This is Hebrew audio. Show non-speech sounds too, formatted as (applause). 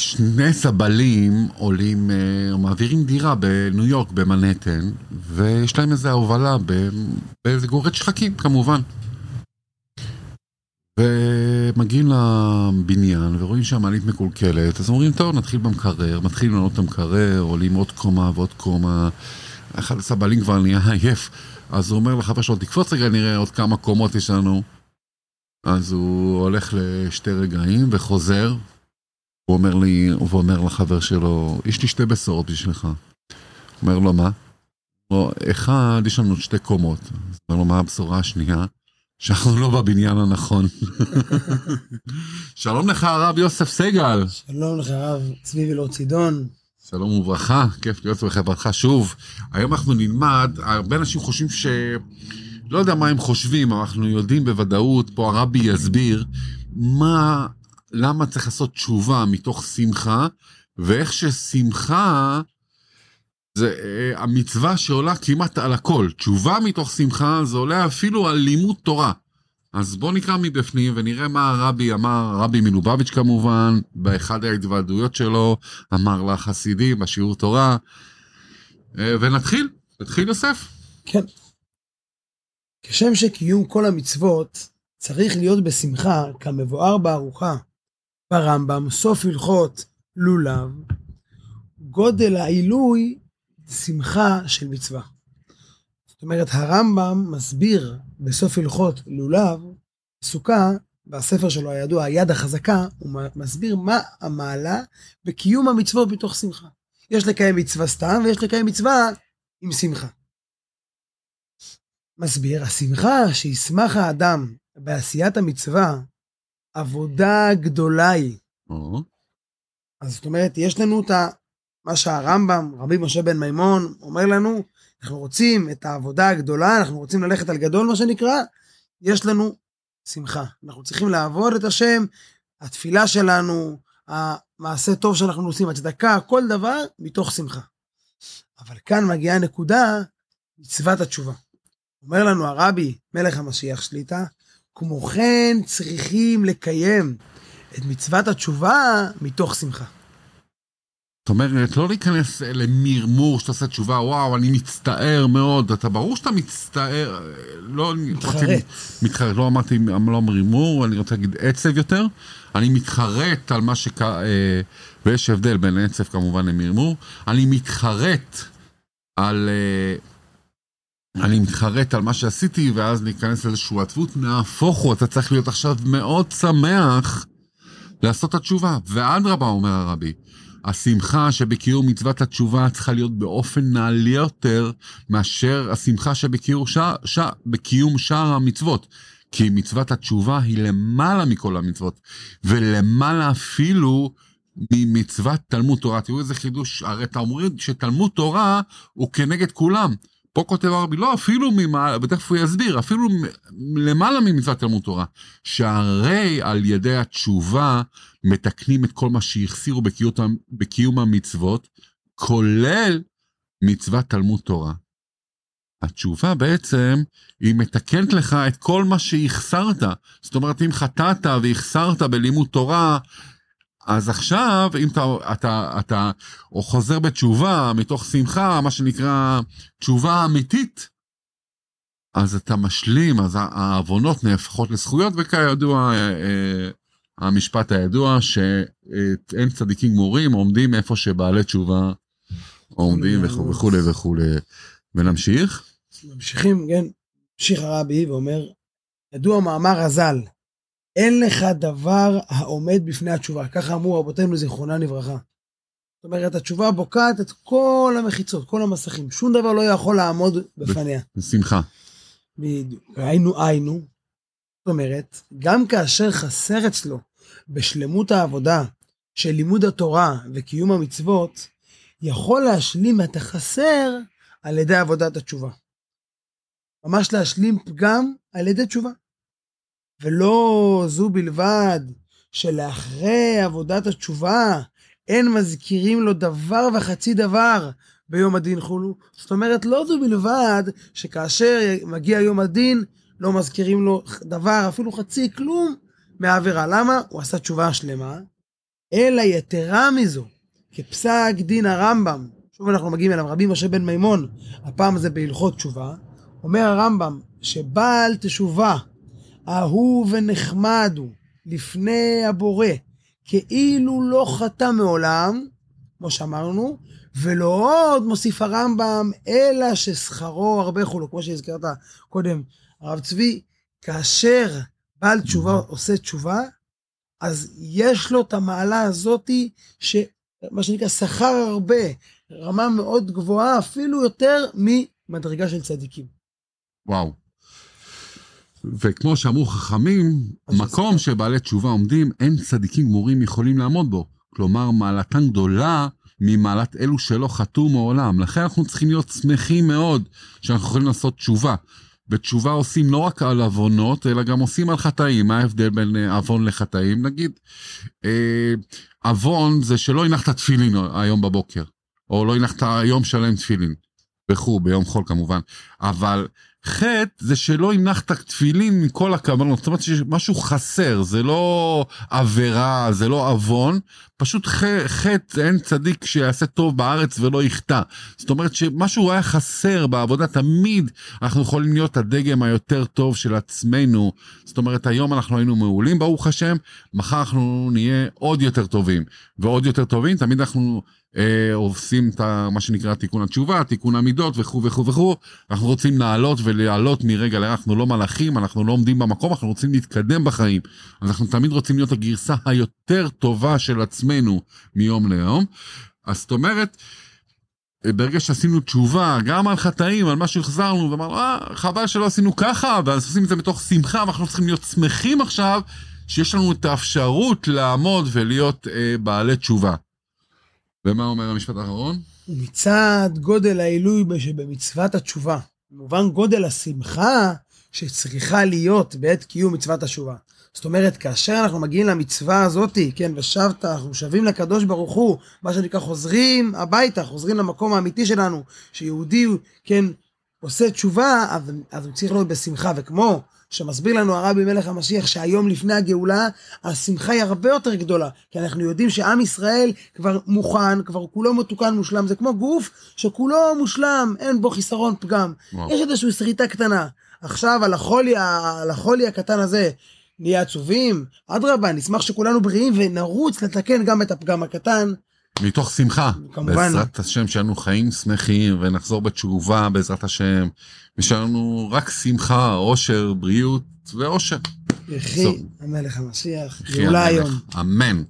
שני סבלים עולים, אה, מעבירים דירה בניו יורק, במנהטן, ויש להם איזה הובלה באיזה גורד שחקים, כמובן. ומגיעים לבניין ורואים שהמעלית מקולקלת, אז אומרים, טוב, נתחיל במקרר, מתחילים לעלות את המקרר, עולים עוד קומה ועוד קומה. אחד הסבלים כבר נהיה עייף, אז הוא אומר לחבר שלו, תקפוץ רגע, נראה עוד כמה קומות יש לנו. אז הוא הולך לשתי רגעים וחוזר, הוא אומר לי, הוא אומר לחבר שלו, יש לי שתי בשורות בשבילך. אומר לו, מה? לא, אחד, יש לנו שתי קומות. אז אומר לו, מה הבשורה השנייה? שאנחנו לא בבניין הנכון. (laughs) שלום לך הרב יוסף סגל. שלום לך הרב צבי ולא צידון. שלום וברכה, כיף להיות בחברתך שוב. היום אנחנו נלמד, הרבה אנשים חושבים ש... לא יודע מה הם חושבים, אבל אנחנו יודעים בוודאות, פה הרבי יסביר, מה, למה צריך לעשות תשובה מתוך שמחה, ואיך ששמחה זה uh, המצווה שעולה כמעט על הכל. תשובה מתוך שמחה זה עולה אפילו על לימוד תורה. אז בואו נקרא מבפנים ונראה מה הרבי אמר, רבי מלובביץ' כמובן, באחד ההתוועדויות שלו, אמר לחסידים בשיעור תורה. Uh, ונתחיל, נתחיל יוסף. כן. כשם שקיום כל המצוות צריך להיות בשמחה, כמבואר בארוחה, ברמב"ם, סוף הלכות לולב, גודל העילוי שמחה של מצווה. זאת אומרת, הרמב"ם מסביר בסוף הלכות לולב, סוכה, בספר שלו הידוע, היד החזקה, הוא מסביר מה המעלה בקיום המצוות בתוך שמחה. יש לקיים מצווה סתם ויש לקיים מצווה עם שמחה. מסביר, השמחה שישמח האדם בעשיית המצווה, עבודה גדולה היא. אז זאת אומרת, יש לנו את מה שהרמב"ם, רבי משה בן מימון, אומר לנו, אנחנו רוצים את העבודה הגדולה, אנחנו רוצים ללכת על גדול, מה שנקרא, יש לנו שמחה. אנחנו צריכים לעבוד את השם, התפילה שלנו, המעשה טוב שאנחנו עושים, הצדקה, כל דבר, מתוך שמחה. אבל כאן מגיעה הנקודה, מצוות התשובה. אומר לנו הרבי, מלך המשיח שליטה, כמו כן צריכים לקיים את מצוות התשובה מתוך שמחה. זאת אומרת, לא להיכנס למרמור שאתה עושה תשובה, וואו, אני מצטער מאוד, אתה ברור שאתה מצטער, לא... מתחרט. מתחרט, לא אמרתי, לא מרמור, אני רוצה להגיד עצב יותר. אני מתחרט על מה שק... אה, ויש הבדל בין עצב כמובן למרמור. אני מתחרט על... אני מתחרט על מה שעשיתי, ואז ניכנס לאיזושהי עצבות, נהפוך הוא, אתה צריך להיות עכשיו מאוד שמח לעשות את התשובה. ואדרבה, אומר הרבי, השמחה שבקיום מצוות התשובה צריכה להיות באופן נעלה יותר מאשר השמחה שבקיום שאר, שאר, שאר המצוות. כי מצוות התשובה היא למעלה מכל המצוות, ולמעלה אפילו ממצוות תלמוד תורה. תראו איזה חידוש, הרי אתה אומרים שתלמוד תורה הוא כנגד כולם. פה כותב הרבי, לא, אפילו ממעלה, ותכף הוא יסביר, אפילו למעלה ממצוות תלמוד תורה, שהרי על ידי התשובה מתקנים את כל מה שהחסירו בקיום, בקיום המצוות, כולל מצוות תלמוד תורה. התשובה בעצם, היא מתקנת לך את כל מה שהחסרת. זאת אומרת, אם חטאת והחסרת בלימוד תורה, אז עכשיו, אם אתה, אתה, אתה או חוזר בתשובה מתוך שמחה, מה שנקרא תשובה אמיתית, אז אתה משלים, אז העוונות נהפכות לזכויות, וכידוע, אה, אה, המשפט הידוע שאין צדיקים גמורים עומדים איפה שבעלי תשובה עומדים וכולי וכולי. ונמשיך? ממשיכים, כן. ממשיך הרבי ואומר, ידוע מאמר הז"ל, אין לך דבר העומד בפני התשובה. ככה אמרו רבותינו זיכרונם לברכה. זאת אומרת, התשובה בוקעת את כל המחיצות, כל המסכים. שום דבר לא יכול לעמוד בפניה. בשמחה. בדיוק. היינו היינו. זאת אומרת, גם כאשר חסר אצלו בשלמות העבודה של לימוד התורה וקיום המצוות, יכול להשלים את החסר על ידי עבודת התשובה. ממש להשלים פגם על ידי תשובה. ולא זו בלבד, שלאחרי עבודת התשובה אין מזכירים לו דבר וחצי דבר ביום הדין חולו. זאת אומרת, לא זו בלבד שכאשר מגיע יום הדין, לא מזכירים לו דבר, אפילו חצי כלום מהעבירה. למה? הוא עשה תשובה שלמה, אלא יתרה מזו, כפסק דין הרמב"ם, שוב אנחנו מגיעים אליו, רבי משה בן מימון, הפעם זה בהלכות תשובה, אומר הרמב"ם, שבעל תשובה, אהוב ונחמד הוא לפני הבורא, כאילו לא חטא מעולם, כמו שאמרנו, ולא עוד מוסיף הרמב"ם, אלא ששכרו הרבה חולו, כמו שהזכרת קודם, הרב צבי, כאשר בעל תשובה עושה תשובה, אז יש לו את המעלה הזאתי, שמה שנקרא שכר הרבה, רמה מאוד גבוהה, אפילו יותר ממדרגה של צדיקים. וואו. וכמו שאמרו חכמים, מקום שבעלי תשובה עומדים, אין צדיקים גמורים יכולים לעמוד בו. כלומר, מעלתם גדולה ממעלת אלו שלא חטאו מעולם. לכן אנחנו צריכים להיות שמחים מאוד שאנחנו יכולים לעשות תשובה. בתשובה עושים לא רק על עוונות, אלא גם עושים על חטאים. מה ההבדל בין אה, עוון לחטאים? נגיד, אה, עוון זה שלא הנחת תפילין היום בבוקר, או לא הנחת יום שלם תפילין, וכו', ביום חול כמובן. אבל חטא זה שלא הנחת תפילין מכל הכוונות, זאת אומרת שמשהו חסר, זה לא עבירה, זה לא עוון, פשוט חטא, אין צדיק שיעשה טוב בארץ ולא יחטא. זאת אומרת שמשהו היה חסר בעבודה, תמיד אנחנו יכולים להיות הדגם היותר טוב של עצמנו. זאת אומרת, היום אנחנו היינו מעולים, ברוך השם, מחר אנחנו נהיה עוד יותר טובים. ועוד יותר טובים, תמיד אנחנו אה, עושים את מה שנקרא תיקון התשובה, תיקון המידות וכו' וכו' וכו'. אנחנו רוצים לעלות ולעלות מרגע לרגע, אנחנו לא מלאכים, אנחנו לא עומדים במקום, אנחנו רוצים להתקדם בחיים. אנחנו תמיד רוצים להיות הגרסה היותר טובה של עצמנו מיום ליום. אז זאת אומרת, ברגע שעשינו תשובה, גם על חטאים, על מה שהחזרנו, ואמרנו, אה, חבל שלא עשינו ככה, ואז עושים את זה מתוך שמחה, ואנחנו צריכים להיות שמחים עכשיו, שיש לנו את האפשרות לעמוד ולהיות אה, בעלי תשובה. ומה אומר המשפט האחרון? ומצד גודל העילוי שבמצוות התשובה, במובן גודל השמחה שצריכה להיות בעת קיום מצוות התשובה. זאת אומרת, כאשר אנחנו מגיעים למצווה הזאתי, כן, ושבת, אנחנו שבים לקדוש ברוך הוא, מה שנקרא חוזרים הביתה, חוזרים למקום האמיתי שלנו, שיהודי, כן, עושה תשובה, אז, אז הוא צריך להיות בשמחה, וכמו שמסביר לנו הרבי מלך המשיח שהיום לפני הגאולה השמחה היא הרבה יותר גדולה כי אנחנו יודעים שעם ישראל כבר מוכן כבר כולו מתוקן מושלם. זה כמו גוף שכולו מושלם אין בו חיסרון פגם. וואו. יש איזושהי שריטה קטנה. עכשיו על החולי, על החולי הקטן הזה נהיה עצובים אדרבה נשמח שכולנו בריאים ונרוץ לתקן גם את הפגם הקטן מתוך שמחה. כמובן. בעזרת השם שלנו חיים שמחים ונחזור בתשובה בעזרת השם. יש לנו רק שמחה, אושר, בריאות ואושר. יחי המלך המשיח. גאולה היום. אמן.